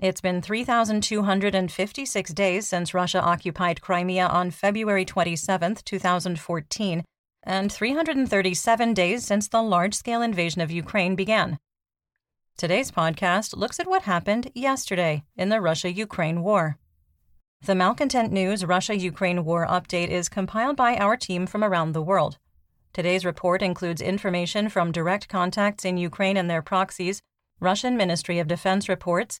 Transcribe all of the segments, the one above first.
It's been 3,256 days since Russia occupied Crimea on February 27, 2014, and 337 days since the large scale invasion of Ukraine began. Today's podcast looks at what happened yesterday in the Russia Ukraine war. The Malcontent News Russia Ukraine War update is compiled by our team from around the world. Today's report includes information from direct contacts in Ukraine and their proxies, Russian Ministry of Defense reports,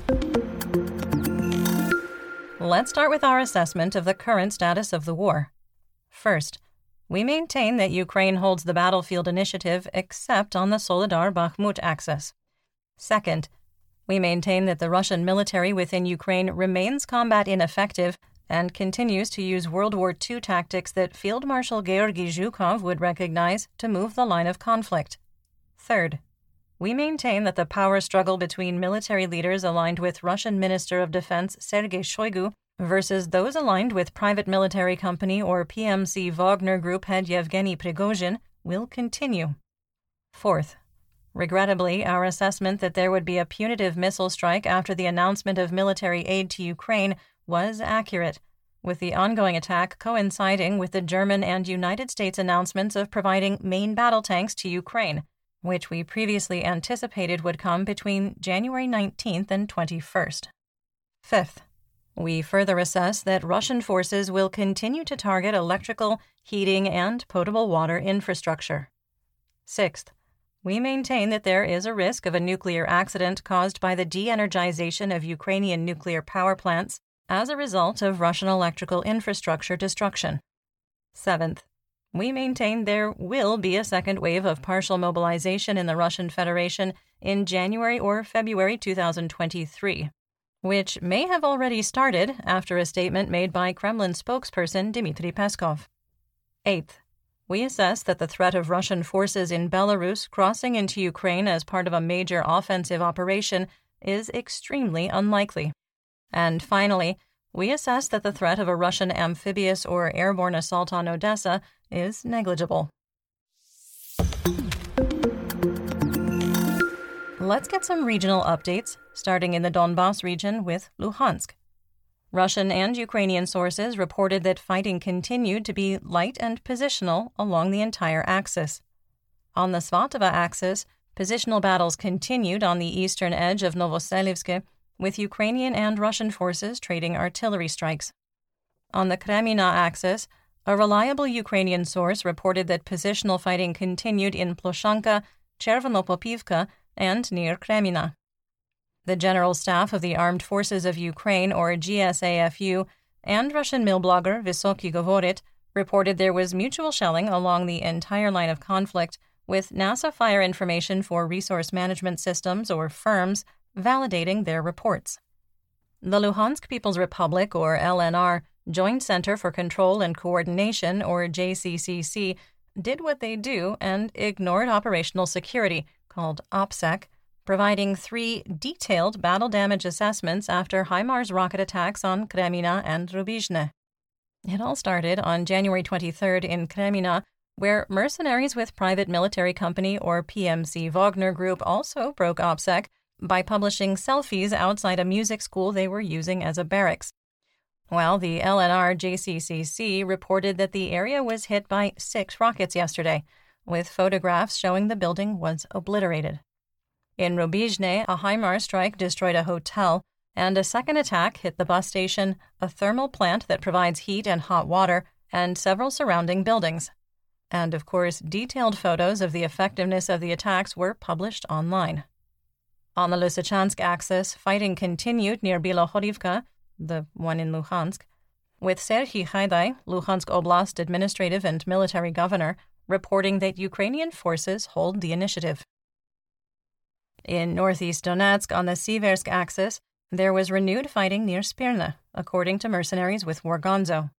Let's start with our assessment of the current status of the war. First, we maintain that Ukraine holds the battlefield initiative except on the Soledar Bakhmut axis. Second, we maintain that the Russian military within Ukraine remains combat ineffective and continues to use World War II tactics that Field Marshal Georgy Zhukov would recognize to move the line of conflict. Third, we maintain that the power struggle between military leaders aligned with Russian Minister of Defense Sergei Shoigu versus those aligned with private military company or PMC Wagner Group head Yevgeny Prigozhin will continue. Fourth, regrettably, our assessment that there would be a punitive missile strike after the announcement of military aid to Ukraine was accurate, with the ongoing attack coinciding with the German and United States announcements of providing main battle tanks to Ukraine which we previously anticipated would come between January 19th and 21st. Fifth, we further assess that Russian forces will continue to target electrical, heating, and potable water infrastructure. Sixth, we maintain that there is a risk of a nuclear accident caused by the de energization of Ukrainian nuclear power plants as a result of Russian electrical infrastructure destruction. Seventh, we maintain there will be a second wave of partial mobilization in the Russian Federation in January or February 2023, which may have already started after a statement made by Kremlin spokesperson Dmitry Peskov. Eighth, we assess that the threat of Russian forces in Belarus crossing into Ukraine as part of a major offensive operation is extremely unlikely. And finally, we assess that the threat of a Russian amphibious or airborne assault on Odessa is negligible. Let's get some regional updates, starting in the Donbass region with Luhansk. Russian and Ukrainian sources reported that fighting continued to be light and positional along the entire axis. On the Svatova axis, positional battles continued on the eastern edge of Novoselivsk with Ukrainian and Russian forces trading artillery strikes. On the Kremina axis, a reliable Ukrainian source reported that positional fighting continued in Ploshchanka, Chervonopopivka, and near Kremina. The General Staff of the Armed Forces of Ukraine, or GSAFU, and Russian mill blogger Vysoky Govorit reported there was mutual shelling along the entire line of conflict, with NASA Fire Information for Resource Management Systems, or FIRMS, validating their reports. The Luhansk People's Republic, or LNR, Joint Center for Control and Coordination, or JCCC, did what they do and ignored operational security, called OPSEC, providing three detailed battle damage assessments after HIMARS rocket attacks on Kremina and Rubizhne. It all started on January 23rd in Kremina, where mercenaries with private military company or PMC Wagner Group also broke OPSEC by publishing selfies outside a music school they were using as a barracks. Well, the LNR JCCC reported that the area was hit by six rockets yesterday, with photographs showing the building was obliterated. In Rubizhne, a HIMARS strike destroyed a hotel, and a second attack hit the bus station, a thermal plant that provides heat and hot water, and several surrounding buildings. And of course, detailed photos of the effectiveness of the attacks were published online. On the Lysychansk axis, fighting continued near Bilohorivka, the one in Luhansk, with Serhiy Haidai, Luhansk Oblast administrative and military governor, reporting that Ukrainian forces hold the initiative. In northeast Donetsk on the Siversk axis, there was renewed fighting near Spirna, according to mercenaries with Wargonzo.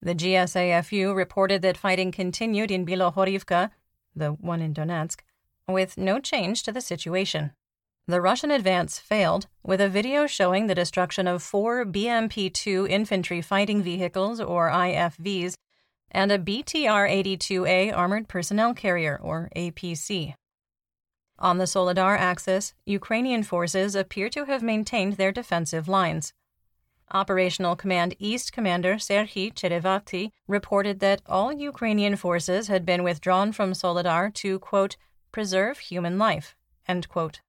The GSAFU reported that fighting continued in Bilohorivka, the one in Donetsk, with no change to the situation. The Russian advance failed, with a video showing the destruction of four BMP 2 infantry fighting vehicles, or IFVs, and a BTR 82A armored personnel carrier, or APC. On the Soledar axis, Ukrainian forces appear to have maintained their defensive lines. Operational Command East Commander Serhiy Cherevati reported that all Ukrainian forces had been withdrawn from Soledar to, quote, preserve human life, end quote.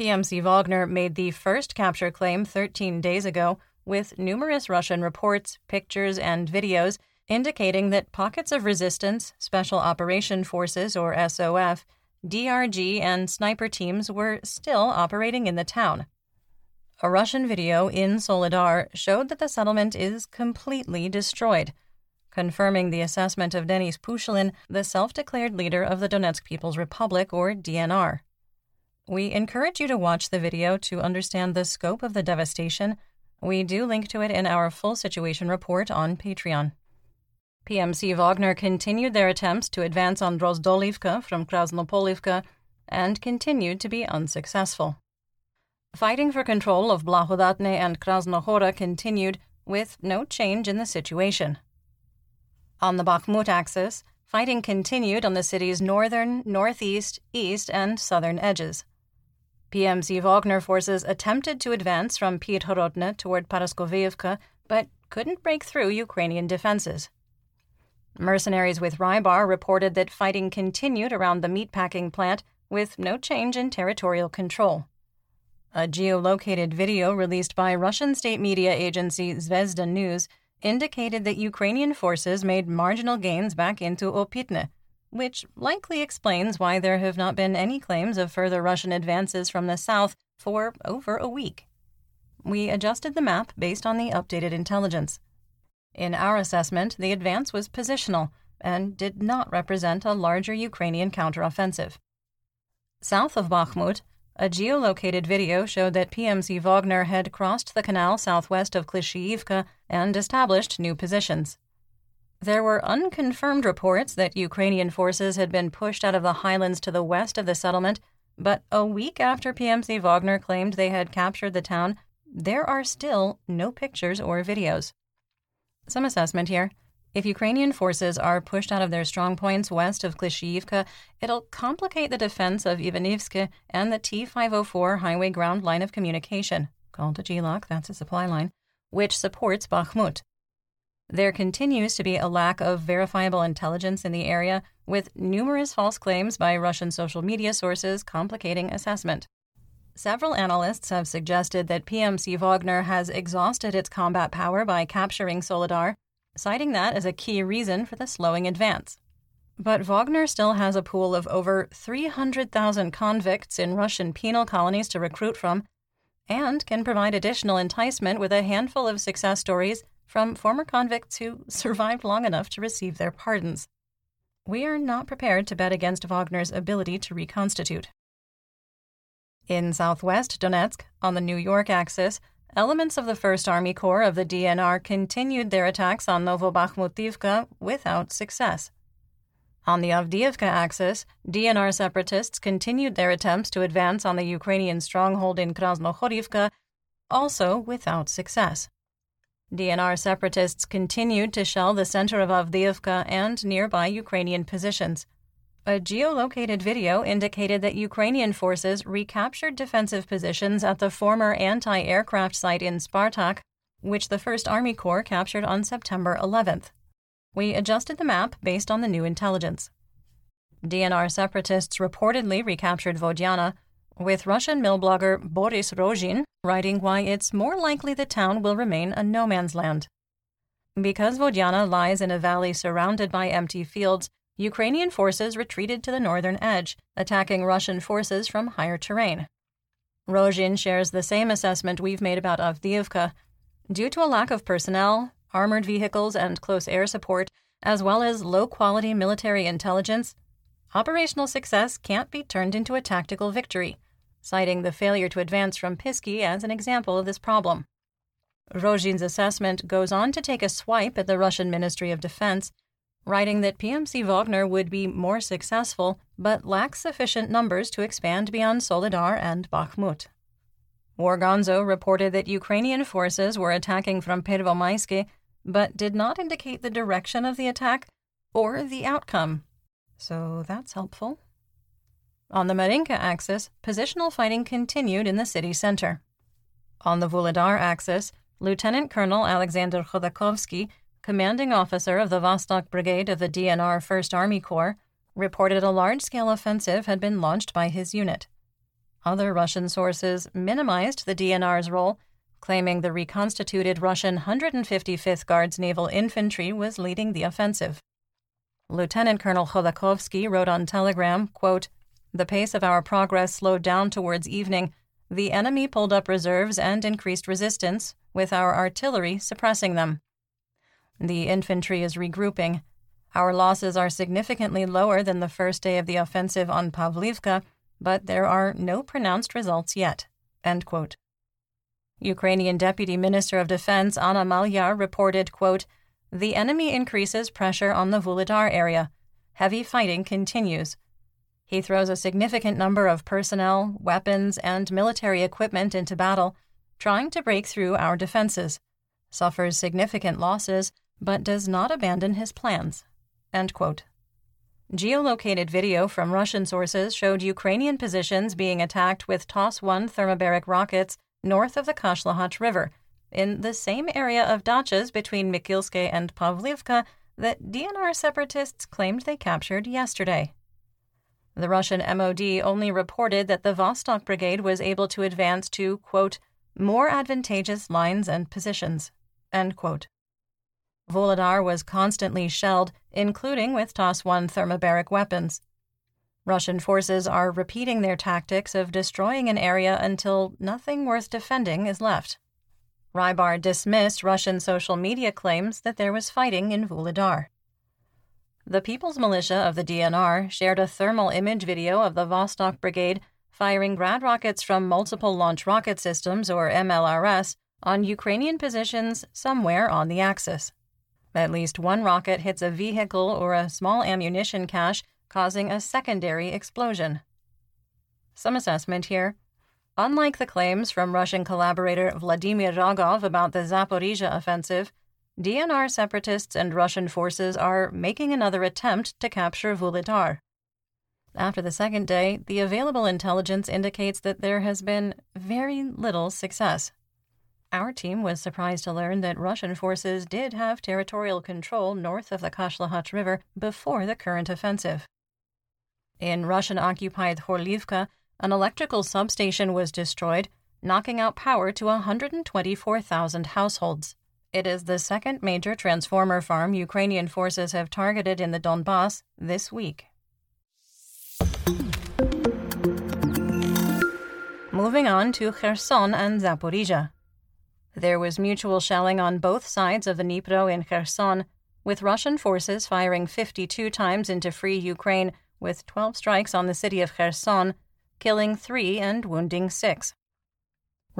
PMC Wagner made the first capture claim 13 days ago, with numerous Russian reports, pictures, and videos indicating that pockets of resistance, Special Operation Forces or SOF, DRG, and sniper teams were still operating in the town. A Russian video in Soledar showed that the settlement is completely destroyed, confirming the assessment of Denis Pushilin, the self declared leader of the Donetsk People's Republic, or DNR. We encourage you to watch the video to understand the scope of the devastation. We do link to it in our full situation report on Patreon. PMC Wagner continued their attempts to advance on Drozdolivka from Krasnopolivka and continued to be unsuccessful. Fighting for control of Blahodatne and Krasnohora continued, with no change in the situation. On the Bakhmut axis, fighting continued on the city's northern, northeast, east, and southern edges. PMC Wagner forces attempted to advance from Pidhorodne toward Paraskovivka, but couldn't break through Ukrainian defenses. Mercenaries with Rybar reported that fighting continued around the meatpacking plant with no change in territorial control. A geolocated video released by Russian state media agency Zvezda News indicated that Ukrainian forces made marginal gains back into Opitne, which likely explains why there have not been any claims of further Russian advances from the south for over a week. We adjusted the map based on the updated intelligence. In our assessment, the advance was positional and did not represent a larger Ukrainian counteroffensive. South of Bakhmut, a geolocated video showed that PMC Wagner had crossed the canal southwest of Klishchiivka and established new positions. There were unconfirmed reports that Ukrainian forces had been pushed out of the highlands to the west of the settlement, but a week after PMC Wagner claimed they had captured the town, there are still no pictures or videos. Some assessment here. If Ukrainian forces are pushed out of their strong points west of Klishchiivka, it'll complicate the defense of Ivanivske and the T 504 highway ground line of communication, called a GLOC, that's a supply line, which supports Bakhmut. There continues to be a lack of verifiable intelligence in the area, with numerous false claims by Russian social media sources complicating assessment. Several analysts have suggested that PMC Wagner has exhausted its combat power by capturing Soledar, citing that as a key reason for the slowing advance. But Wagner still has a pool of over 300,000 convicts in Russian penal colonies to recruit from, and can provide additional enticement with a handful of success stories from former convicts who survived long enough to receive their pardons. We are not prepared to bet against Wagner's ability to reconstitute. In southwest Donetsk, on the New York axis, elements of the 1st Army Corps of the DNR continued their attacks on Novobakhmutivka without success. On the Avdiivka axis, DNR separatists continued their attempts to advance on the Ukrainian stronghold in Krasnohorivka, also without success. DNR separatists continued to shell the center of Avdiivka and nearby Ukrainian positions. A geolocated video indicated that Ukrainian forces recaptured defensive positions at the former anti aircraft site in Spartak, which the 1st Army Corps captured on September 11th. We adjusted the map based on the new intelligence. DNR separatists reportedly recaptured Vodiana, with Russian mill blogger Boris Rozhin writing why it's more likely the town will remain a no man's land. Because Vodiana lies in a valley surrounded by empty fields, Ukrainian forces retreated to the northern edge, attacking Russian forces from higher terrain. Rogin shares the same assessment we've made about Avdiivka. Due to a lack of personnel, armored vehicles, and close air support, as well as low quality military intelligence, operational success can't be turned into a tactical victory, citing the failure to advance from Pisky as an example of this problem. Rogin's assessment goes on to take a swipe at the Russian Ministry of Defense, writing that PMC Wagner would be more successful but lacks sufficient numbers to expand beyond Soledar and Bakhmut. Wargonzo reported that Ukrainian forces were attacking from Pervomaisky, but did not indicate the direction of the attack or the outcome. So that's helpful. On the Marinka axis, positional fighting continued in the city center. On the Vuhledar axis, Lieutenant Colonel Alexander Khodakovsky, commanding officer of the Vostok Brigade of the DNR 1st Army Corps, reported a large scale offensive had been launched by his unit. Other Russian sources minimized the DNR's role, claiming the reconstituted Russian 155th Guards Naval Infantry was leading the offensive. Lieutenant Colonel Khodakovsky wrote on Telegram, quote, The pace of our progress slowed down towards evening. The enemy pulled up reserves and increased resistance, with our artillery suppressing them. The infantry is regrouping. Our losses are significantly lower than the first day of the offensive on Pavlivka, but there are no pronounced results yet. Ukrainian Deputy Minister of Defense Anna Malyar reported, quote, The enemy increases pressure on the Vuhledar area. Heavy fighting continues. He throws a significant number of personnel, weapons, and military equipment into battle trying to break through our defenses, suffers significant losses, but does not abandon his plans. Geolocated video from Russian sources showed Ukrainian positions being attacked with TOS 1 thermobaric rockets north of the Kashlahach River, in the same area of dachas between Mikilske and Pavlivka that DNR separatists claimed they captured yesterday. The Russian MOD only reported that the Vostok Brigade was able to advance to, quote, more advantageous lines and positions. end quote. Volodar was constantly shelled, including with TOS 1 thermobaric weapons. Russian forces are repeating their tactics of destroying an area until nothing worth defending is left. Rybar dismissed Russian social media claims that there was fighting in Vuhledar. The People's Militia of the DNR shared a thermal image video of the Vostok Brigade firing Grad rockets from Multiple Launch Rocket Systems, or MLRS, on Ukrainian positions somewhere on the axis. At least one rocket hits a vehicle or a small ammunition cache, causing a secondary explosion. Some assessment here. Unlike the claims from Russian collaborator Vladimir Rogov about the Zaporizhia offensive, DNR separatists and Russian forces are making another attempt to capture Vuhledar. After the second day, the available intelligence indicates that there has been very little success. Our team was surprised to learn that Russian forces did have territorial control north of the Kashlahach River before the current offensive. In Russian occupied Horlivka, an electrical substation was destroyed, knocking out power to 124,000 households. It is the second major transformer farm Ukrainian forces have targeted in the Donbass this week. Moving on to Kherson and Zaporizhia. There was mutual shelling on both sides of the Dnipro in Kherson, with Russian forces firing 52 times into free Ukraine, with 12 strikes on the city of Kherson, killing three and wounding six.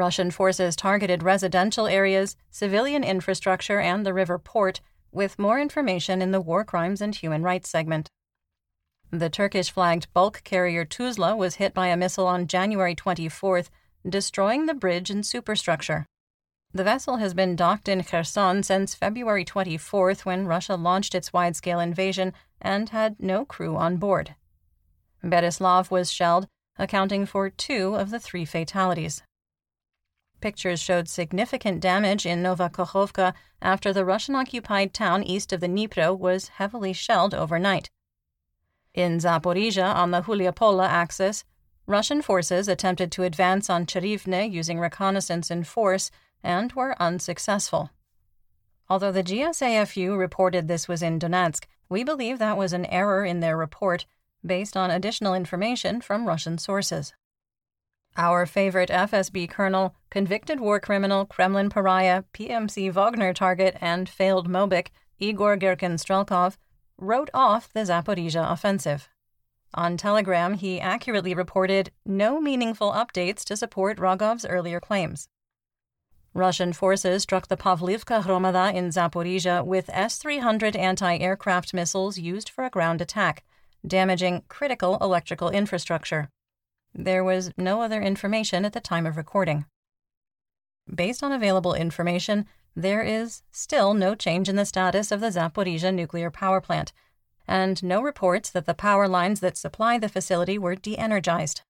Russian forces targeted residential areas, civilian infrastructure, and the river port, with more information in the War Crimes and Human Rights segment. The Turkish flagged bulk carrier Tuzla was hit by a missile on January 24th, destroying the bridge and superstructure. The vessel has been docked in Kherson since February 24th when Russia launched its wide scale invasion and had no crew on board. Berislav was shelled, accounting for two of the three fatalities. Pictures showed significant damage in Novakhovka after the Russian occupied town east of the Dnipro was heavily shelled overnight. In Zaporizhia, on the Huliapola axis, Russian forces attempted to advance on Cherivne using reconnaissance in force and were unsuccessful. Although the GSAFU reported this was in Donetsk, we believe that was an error in their report based on additional information from Russian sources. Our favorite FSB colonel, convicted war criminal, Kremlin pariah, PMC Wagner target, and failed Mobic, Igor Girkin Strelkov, wrote off the Zaporizhia offensive. On Telegram, he accurately reported no meaningful updates to support Rogov's earlier claims. Russian forces struck the Pavlivka Hromada in Zaporizhia with S 300 anti aircraft missiles used for a ground attack, damaging critical electrical infrastructure. There was no other information at the time of recording. Based on available information, there is still no change in the status of the Zaporizhia nuclear power plant, and no reports that the power lines that supply the facility were de energized.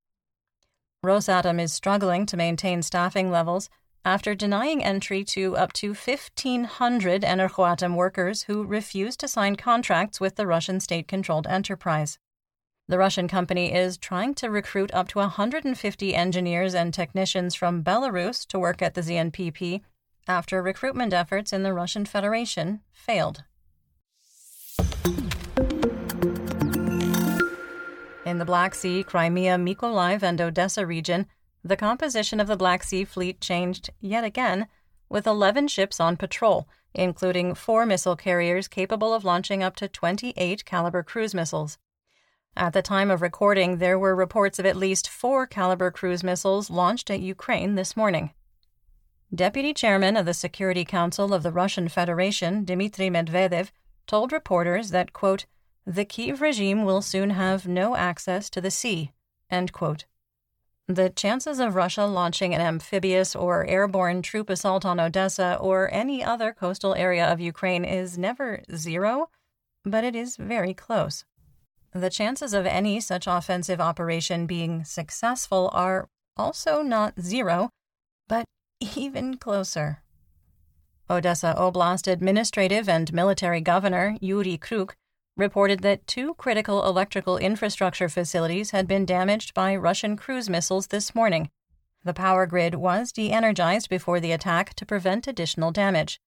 Rosatom is struggling to maintain staffing levels after denying entry to up to 1,500 Energoatom workers who refused to sign contracts with the Russian state controlled enterprise. The Russian company is trying to recruit up to 150 engineers and technicians from Belarus to work at the ZNPP after recruitment efforts in the Russian Federation failed. In the Black Sea, Crimea, Mykolaiv, and Odessa region, the composition of the Black Sea Fleet changed yet again, with 11 ships on patrol, including four missile carriers capable of launching up to 28 Kalibr cruise missiles. At the time of recording, there were reports of at least four Kalibr cruise missiles launched at Ukraine this morning. Deputy Chairman of the Security Council of the Russian Federation, Dmitry Medvedev, told reporters that, quote, the Kiev regime will soon have no access to the sea, end quote. The chances of Russia launching an amphibious or airborne troop assault on Odessa or any other coastal area of Ukraine is never zero, but it is very close. The chances of any such offensive operation being successful are also not zero, but even closer. Odessa Oblast Administrative and Military Governor Yuri Kruk reported that two critical electrical infrastructure facilities had been damaged by Russian cruise missiles this morning. The power grid was de energized before the attack to prevent additional damage.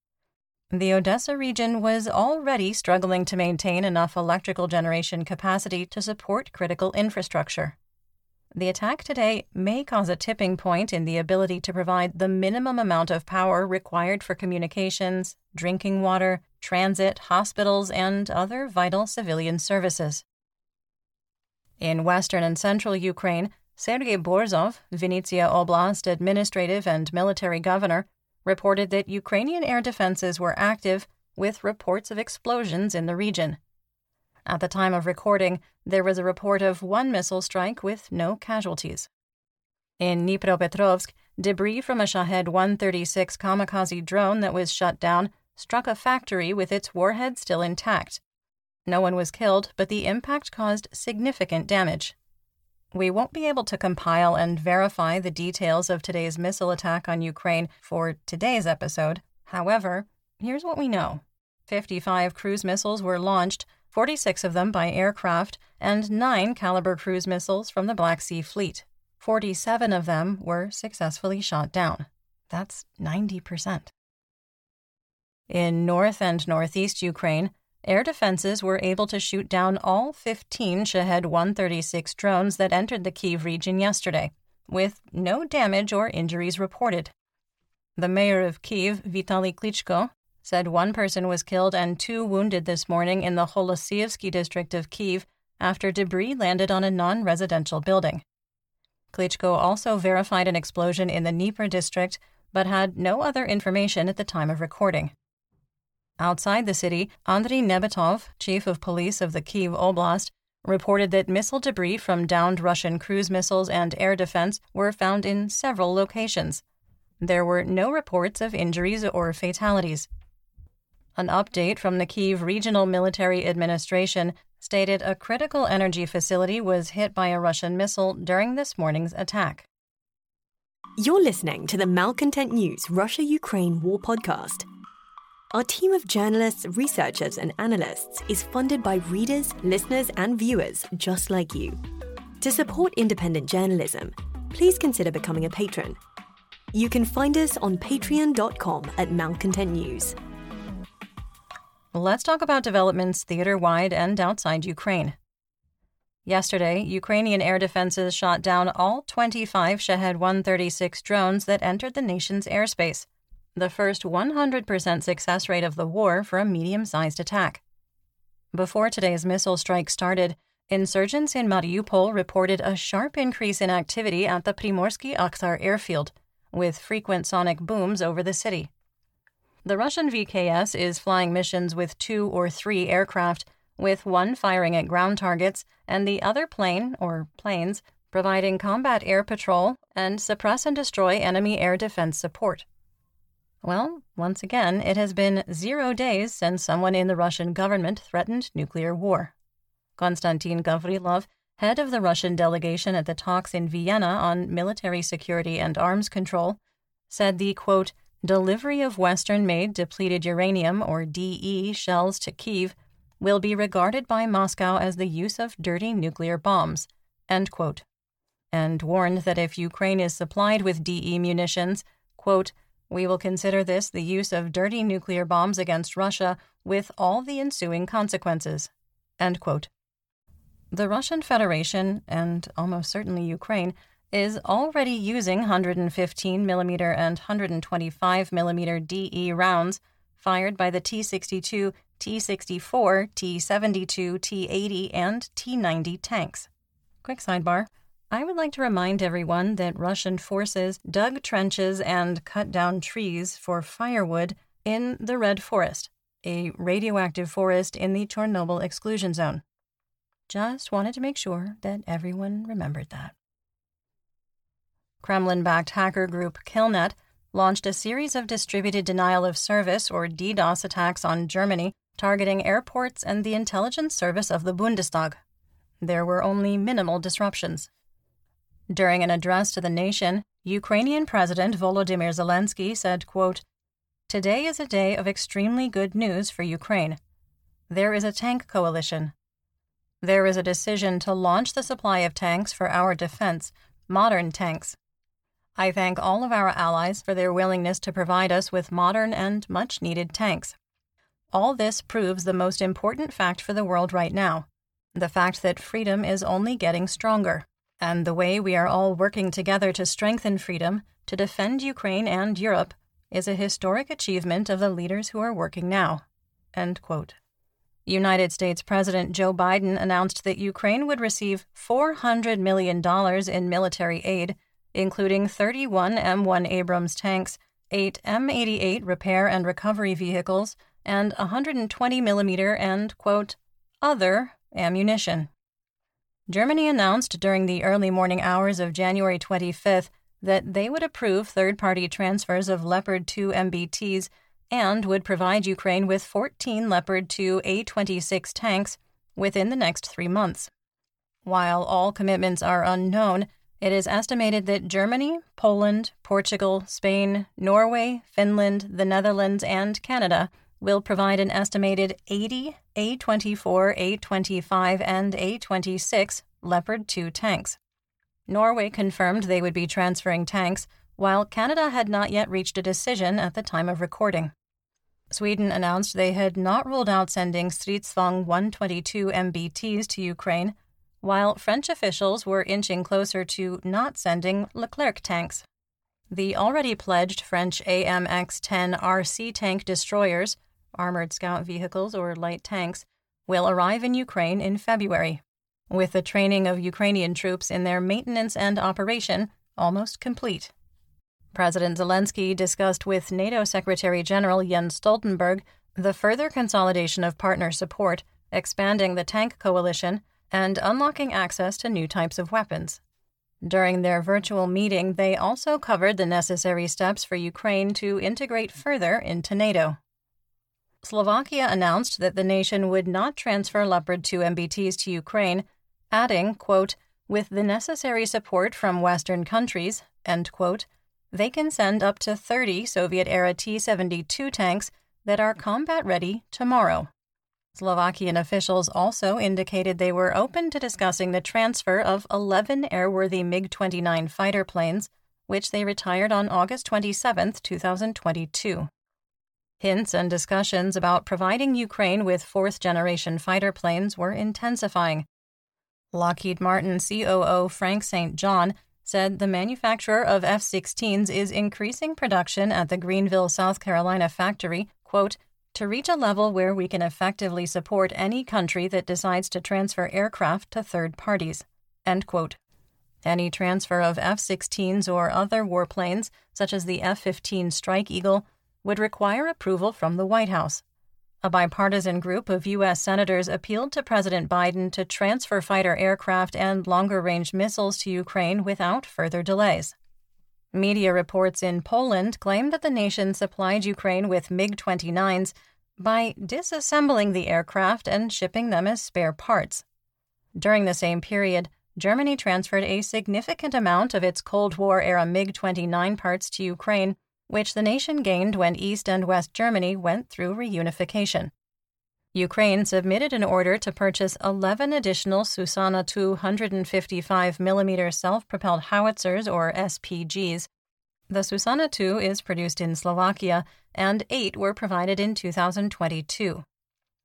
The Odessa region was already struggling to maintain enough electrical generation capacity to support critical infrastructure. The attack today may cause a tipping point in the ability to provide the minimum amount of power required for communications, drinking water, transit, hospitals, and other vital civilian services. In western and central Ukraine, Sergei Borzov, Vinnytsia Oblast administrative and military governor, reported that Ukrainian air defenses were active, with reports of explosions in the region. At the time of recording, there was a report of one missile strike with no casualties. In Dnipropetrovsk, debris from a Shahed 136 kamikaze drone that was shut down struck a factory with its warhead still intact. No one was killed, but the impact caused significant damage. We won't be able to compile and verify the details of today's missile attack on Ukraine for today's episode. However, here's what we know 55 cruise missiles were launched, 46 of them by aircraft, and 9 Kalibr cruise missiles from the Black Sea Fleet. 47 of them were successfully shot down. That's 90%. In north and northeast Ukraine, air defenses were able to shoot down all 15 Shahed 136 drones that entered the Kiev region yesterday, with no damage or injuries reported. The mayor of Kiev, Vitaly Klitschko, said one person was killed and two wounded this morning in the Holosiyevsky district of Kiev after debris landed on a non residential building. Klitschko also verified an explosion in the Dnieper district, but had no other information at the time of recording. Outside the city, Andriy Nebytov, chief of police of the Kiev Oblast, reported that missile debris from downed Russian cruise missiles and air defense were found in several locations. There were no reports of injuries or fatalities. An update from the Kiev Regional Military Administration stated a critical energy facility was hit by a Russian missile during this morning's attack. You're listening to the Malcontent News Russia Ukraine War Podcast. Our team of journalists, researchers, and analysts is funded by readers, listeners, and viewers just like you. To support independent journalism, please consider becoming a patron. You can find us on patreon.com at Malcontent News. let's talk about developments theater wide and outside Ukraine. Yesterday, Ukrainian air defenses shot down all 25 Shahed 136 drones that entered the nation's airspace, the first 100% success rate of the war for a medium sized attack. Before today's missile strike started, insurgents in Mariupol reported a sharp increase in activity at the Primorsky Akhtar airfield, with frequent sonic booms over the city. The Russian VKS is flying missions with two or three aircraft with one firing at ground targets and the other plane, or planes, providing combat air patrol and suppress and destroy enemy air defense support. Well, once again, it has been zero days since someone in the Russian government threatened nuclear war. Konstantin Gavrilov, head of the Russian delegation at the talks in Vienna on military security and arms control, said the quote, delivery of Western made depleted uranium, or DE, shells to Kiev will be regarded by Moscow as the use of dirty nuclear bombs, end quote, and warned that if Ukraine is supplied with DE munitions, quote, we will consider this the use of dirty nuclear bombs against Russia with all the ensuing consequences. The Russian Federation, and almost certainly Ukraine, is already using 115 mm and 125 mm DE rounds fired by the T 62 T 64, T 72, T 80, and T 90 tanks. Quick sidebar I would like to remind everyone that Russian forces dug trenches and cut down trees for firewood in the Red Forest, a radioactive forest in the Chernobyl exclusion zone. Just wanted to make sure that everyone remembered that. Kremlin backed hacker group Killnet launched a series of distributed denial of service or DDoS attacks on Germany targeting airports and the intelligence service of the Bundestag. There were only minimal disruptions. During an address to the nation, Ukrainian President Volodymyr Zelensky said, quote, Today is a day of extremely good news for Ukraine. There is a tank coalition. There is a decision to launch the supply of tanks for our defense, modern tanks. I thank all of our allies for their willingness to provide us with modern and much needed tanks. All this proves the most important fact for the world right now the fact that freedom is only getting stronger, and the way we are all working together to strengthen freedom, to defend Ukraine and Europe, is a historic achievement of the leaders who are working now. United States President Joe Biden announced that Ukraine would receive $400 million in military aid, including 31 M1 Abrams tanks, 8 M88 repair and recovery vehicles, and 120 millimeter and, quote, other ammunition. Germany announced during the early morning hours of January 25th that they would approve third party transfers of Leopard 2 MBTs and would provide Ukraine with 14 Leopard 2 A 26 tanks within the next three months. While all commitments are unknown, it is estimated that Germany, Poland, Portugal, Spain, Norway, Finland, the Netherlands, and Canada will provide an estimated 80 A24, A25, and A26 Leopard 2 tanks. Norway confirmed they would be transferring tanks, while Canada had not yet reached a decision at the time of recording. Sweden announced they had not ruled out sending Stridsvagn 122 MBTs to Ukraine, while French officials were inching closer to not sending Leclerc tanks. The already pledged French AMX 10 RC tank destroyers armored scout vehicles or light tanks, will arrive in Ukraine in February, with the training of Ukrainian troops in their maintenance and operation almost complete. President Zelensky discussed with NATO Secretary General Jens Stoltenberg the further consolidation of partner support, expanding the tank coalition, and unlocking access to new types of weapons. During their virtual meeting, they also covered the necessary steps for Ukraine to integrate further into NATO. Slovakia announced that the nation would not transfer Leopard 2 MBTs to Ukraine, adding, quote, with the necessary support from Western countries, end quote, they can send up to 30 Soviet era T 72 tanks that are combat ready tomorrow. Slovakian officials also indicated they were open to discussing the transfer of 11 airworthy MiG 29 fighter planes, which they retired on August 27, 2022. Hints and discussions about providing Ukraine with fourth generation fighter planes were intensifying. Lockheed Martin COO Frank St. John said the manufacturer of F 16s is increasing production at the Greenville, South Carolina factory, quote, to reach a level where we can effectively support any country that decides to transfer aircraft to third parties. End quote. Any transfer of F 16s or other warplanes, such as the F 15 Strike Eagle, would require approval from the White House. A bipartisan group of U.S. senators appealed to President Biden to transfer fighter aircraft and longer range missiles to Ukraine without further delays. Media reports in Poland claim that the nation supplied Ukraine with MiG 29s by disassembling the aircraft and shipping them as spare parts. During the same period, Germany transferred a significant amount of its Cold War era MiG 29 parts to Ukraine, which the nation gained when East and West Germany went through reunification. Ukraine submitted an order to purchase 11 additional Zuzana 255 mm self propelled howitzers, or SPGs. The Zuzana 2 is produced in Slovakia, and eight were provided in 2022.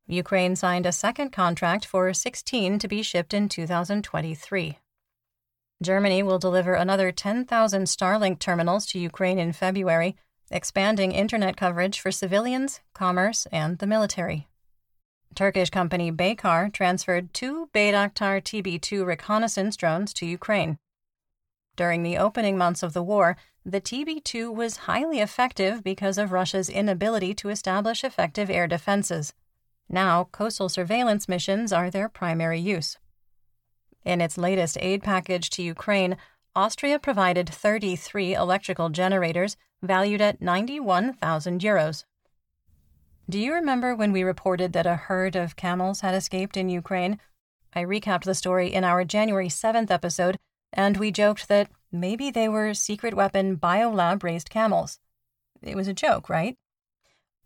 Ukraine signed a second contract for 16 to be shipped in 2023. Germany will deliver another 10,000 Starlink terminals to Ukraine in February, expanding internet coverage for civilians, commerce, and the military. Turkish company Baykar transferred two Bayraktar TB 2 reconnaissance drones to Ukraine. During the opening months of the war, the TB 2 was highly effective because of Russia's inability to establish effective air defenses. Now, coastal surveillance missions are their primary use. In its latest aid package to Ukraine, Austria provided 33 electrical generators valued at 91,000 euros. Do you remember when we reported that a herd of camels had escaped in Ukraine? I recapped the story in our January 7th episode, and we joked that maybe they were secret weapon biolab raised camels. It was a joke, right?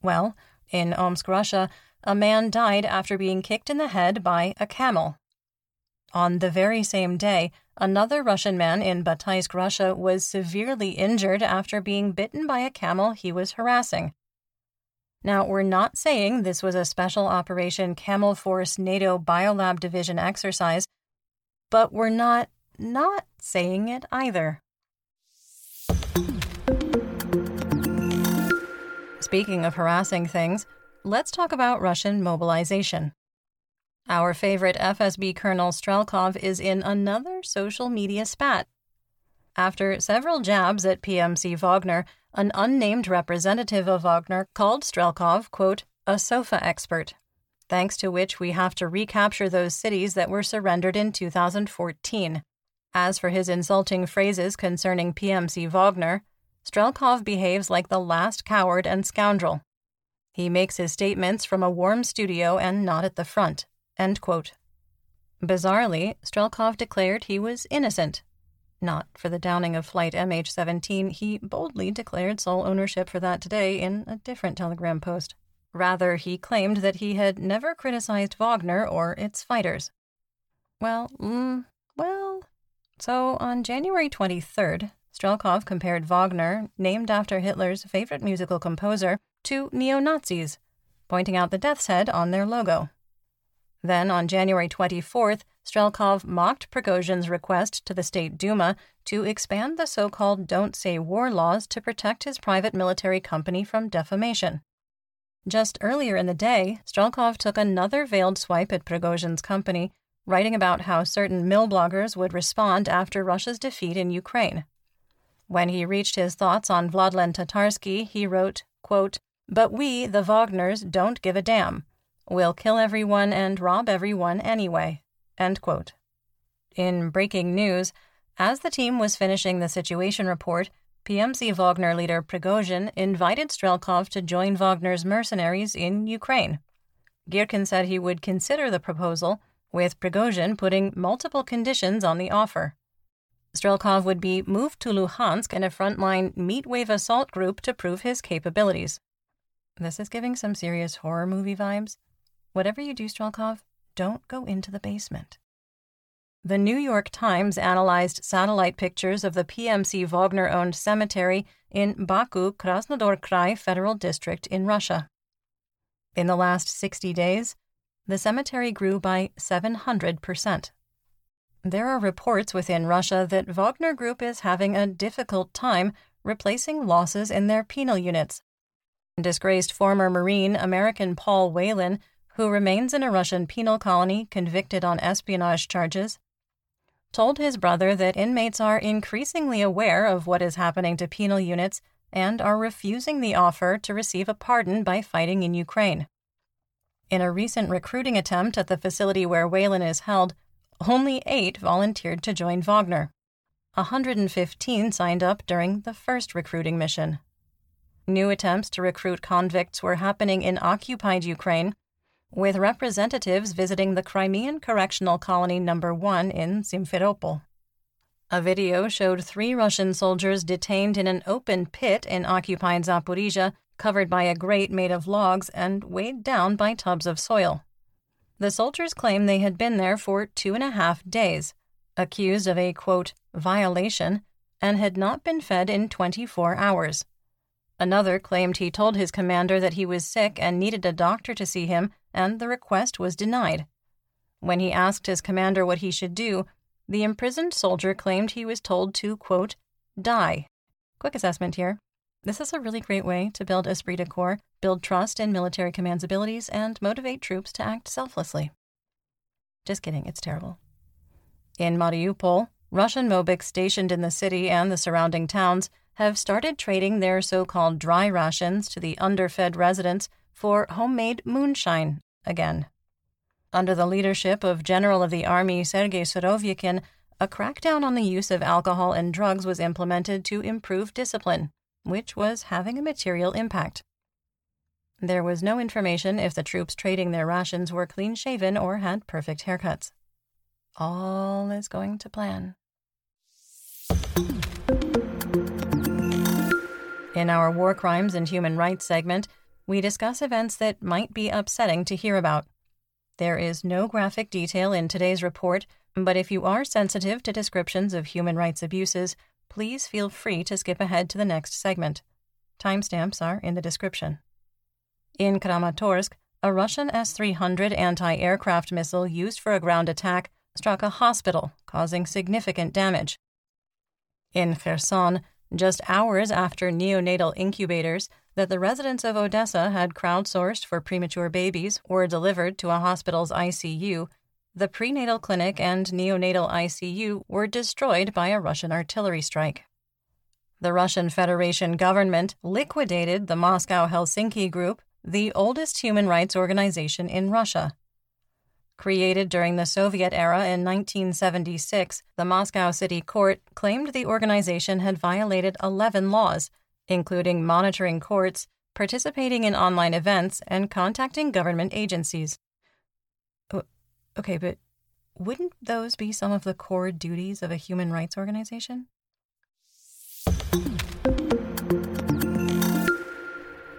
Well, in Omsk, Russia, a man died after being kicked in the head by a camel. On the very same day, another Russian man in Bataysk, Russia, was severely injured after being bitten by a camel he was harassing. Now, we're not saying this was a special Operation Camel Force NATO Biolab Division exercise, but we're not not saying it either. Speaking of harassing things, let's talk about Russian mobilization. Our favorite FSB Colonel Strelkov is in another social media spat. After several jabs at PMC Wagner, an unnamed representative of Wagner called Strelkov, quote, a sofa expert, thanks to which we have to recapture those cities that were surrendered in 2014. As for his insulting phrases concerning PMC Wagner, Strelkov behaves like the last coward and scoundrel. He makes his statements from a warm studio and not at the front. Bizarrely, Strelkov declared he was innocent not for the downing of Flight MH17, he boldly declared sole ownership for that today in a different Telegram post. Rather, he claimed that he had never criticized Wagner or its fighters. Well, mm, well. So on January 23rd, Strelkov compared Wagner, named after Hitler's favorite musical composer, to neo Nazis, pointing out the death's head on their logo. Then on January 24th, Strelkov mocked Prigozhin's request to the State Duma to expand the so called Don't Say War laws to protect his private military company from defamation. Just earlier in the day, Strelkov took another veiled swipe at Prigozhin's company, writing about how certain mill bloggers would respond after Russia's defeat in Ukraine. When he reached his thoughts on Vladlen Tatarsky, he wrote, quote, But we, the Wagners, don't give a damn. We'll kill everyone and rob everyone anyway. In breaking news, as the team was finishing the situation report, PMC Wagner leader Prigozhin invited Strelkov to join Wagner's mercenaries in Ukraine. Girkin said he would consider the proposal, with Prigozhin putting multiple conditions on the offer. Strelkov would be moved to Luhansk in a frontline meat wave assault group to prove his capabilities. This is giving some serious horror movie vibes. Whatever you do, Strelkov, don't go into the basement. the New York Times analyzed satellite pictures of the PMC Wagner owned cemetery in Baku, Krasnodar Krai Federal District in Russia. In the last 60 days, the cemetery grew by 700%. There are reports within Russia that Wagner Group is having a difficult time replacing losses in their penal units. Disgraced former Marine American Paul Whelan, who remains in a Russian penal colony convicted on espionage charges, told his brother that inmates are increasingly aware of what is happening to penal units and are refusing the offer to receive a pardon by fighting in Ukraine. In a recent recruiting attempt at the facility where Whelan is held, only eight volunteered to join Wagner. 115 signed up during the first recruiting mission. New attempts to recruit convicts were happening in occupied Ukraine, with representatives visiting the Crimean Correctional Colony Number 1 in Simferopol. A video showed three Russian soldiers detained in an open pit in occupied Zaporizhia, covered by a grate made of logs and weighed down by tubs of soil. The soldiers claim they had been there for two and a half days, accused of a, quote, violation, and had not been fed in 24 hours. Another claimed he told his commander that he was sick and needed a doctor to see him, and the request was denied. When he asked his commander what he should do, the imprisoned soldier claimed he was told to, quote, die. Quick assessment here. This is a really great way to build esprit de corps, build trust in military command's abilities, and motivate troops to act selflessly. Just kidding, it's terrible. In Mariupol, Russian Mobics stationed in the city and the surrounding towns have started trading their so called dry rations to the underfed residents for homemade moonshine again. Under the leadership of General of the Army Sergei Surovikin, a crackdown on the use of alcohol and drugs was implemented to improve discipline, which was having a material impact. There was no information if the troops trading their rations were clean shaven or had perfect haircuts. All is going to plan. In our War Crimes and Human Rights segment, we discuss events that might be upsetting to hear about. There is no graphic detail in today's report, but if you are sensitive to descriptions of human rights abuses, please feel free to skip ahead to the next segment. Timestamps are in the description. In Kramatorsk, a Russian S 300 anti aircraft missile used for a ground attack struck a hospital, causing significant damage. In Kherson, just hours after neonatal incubators that the residents of Odessa had crowdsourced for premature babies were delivered to a hospital's ICU, the prenatal clinic and neonatal ICU were destroyed by a Russian artillery strike. The Russian Federation government liquidated the Moscow Helsinki Group, the oldest human rights organization in Russia. Created during the Soviet era in 1976, the Moscow City Court claimed the organization had violated 11 laws, including monitoring courts, participating in online events, and contacting government agencies. Okay, but wouldn't those be some of the core duties of a human rights organization?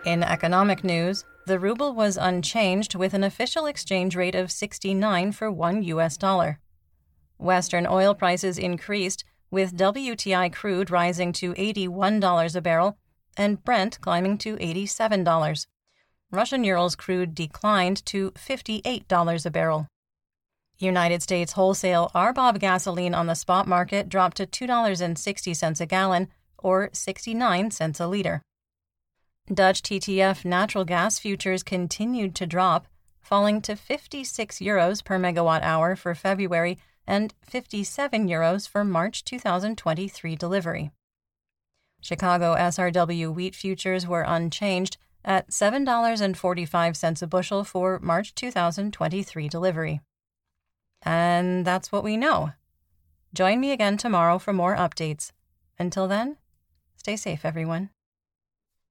In economic news, the ruble was unchanged with an official exchange rate of 69 for 1 US dollar. Western oil prices increased, with WTI crude rising to $81 a barrel and Brent climbing to $87. Russian Urals crude declined to $58 a barrel. United States wholesale RBOB gasoline on the spot market dropped to $2.60 a gallon, or 69 cents a liter. Dutch TTF natural gas futures continued to drop, falling to 56 euros per megawatt hour for February and 57 euros for March 2023 delivery. Chicago SRW wheat futures were unchanged at $7.45 a bushel for March 2023 delivery. And that's what we know. Join me again tomorrow for more updates. Until then, stay safe, everyone.